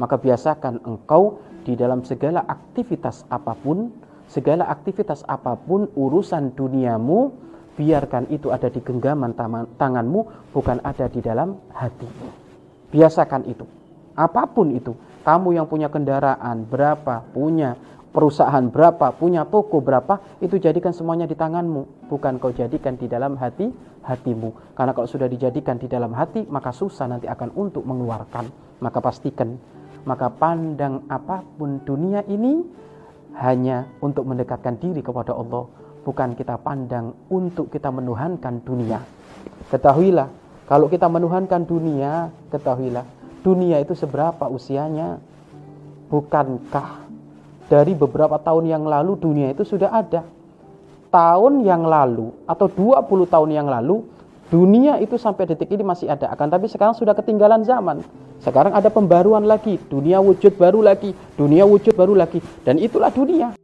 Maka biasakan engkau di dalam segala aktivitas apa pun, segala aktivitas apa pun urusan duniamu, biarkan itu ada di genggaman tanganmu, bukan ada di dalam hati. Biasakan itu. Apa pun itu, kamu yang punya kendaraan berapa, punya perusahaan berapa, punya toko berapa, itu jadikan semuanya di tanganmu, bukan kau jadikan di dalam hati hatimu. Karena kalau sudah dijadikan di dalam hati, maka susah nanti akan untuk mengeluarkan. Maka pastikan, maka pandang apa pun dunia ini hanya untuk mendekatkan diri kepada Allah, bukan kita pandang untuk kita menuhankan dunia. Ketahuilah, kalau kita menuhankan dunia, ketahuilah, dunia itu seberapa usianya? Bukankah dari beberapa tahun yang lalu dunia itu sudah ada. Tahun yang lalu atau 20 tahun yang lalu dunia itu sampai detik ini masih ada. Akan tapi sekarang sudah ketinggalan zaman. Sekarang ada pembaruan lagi, dunia wujud baru lagi, dunia wujud baru lagi dan itulah dunia.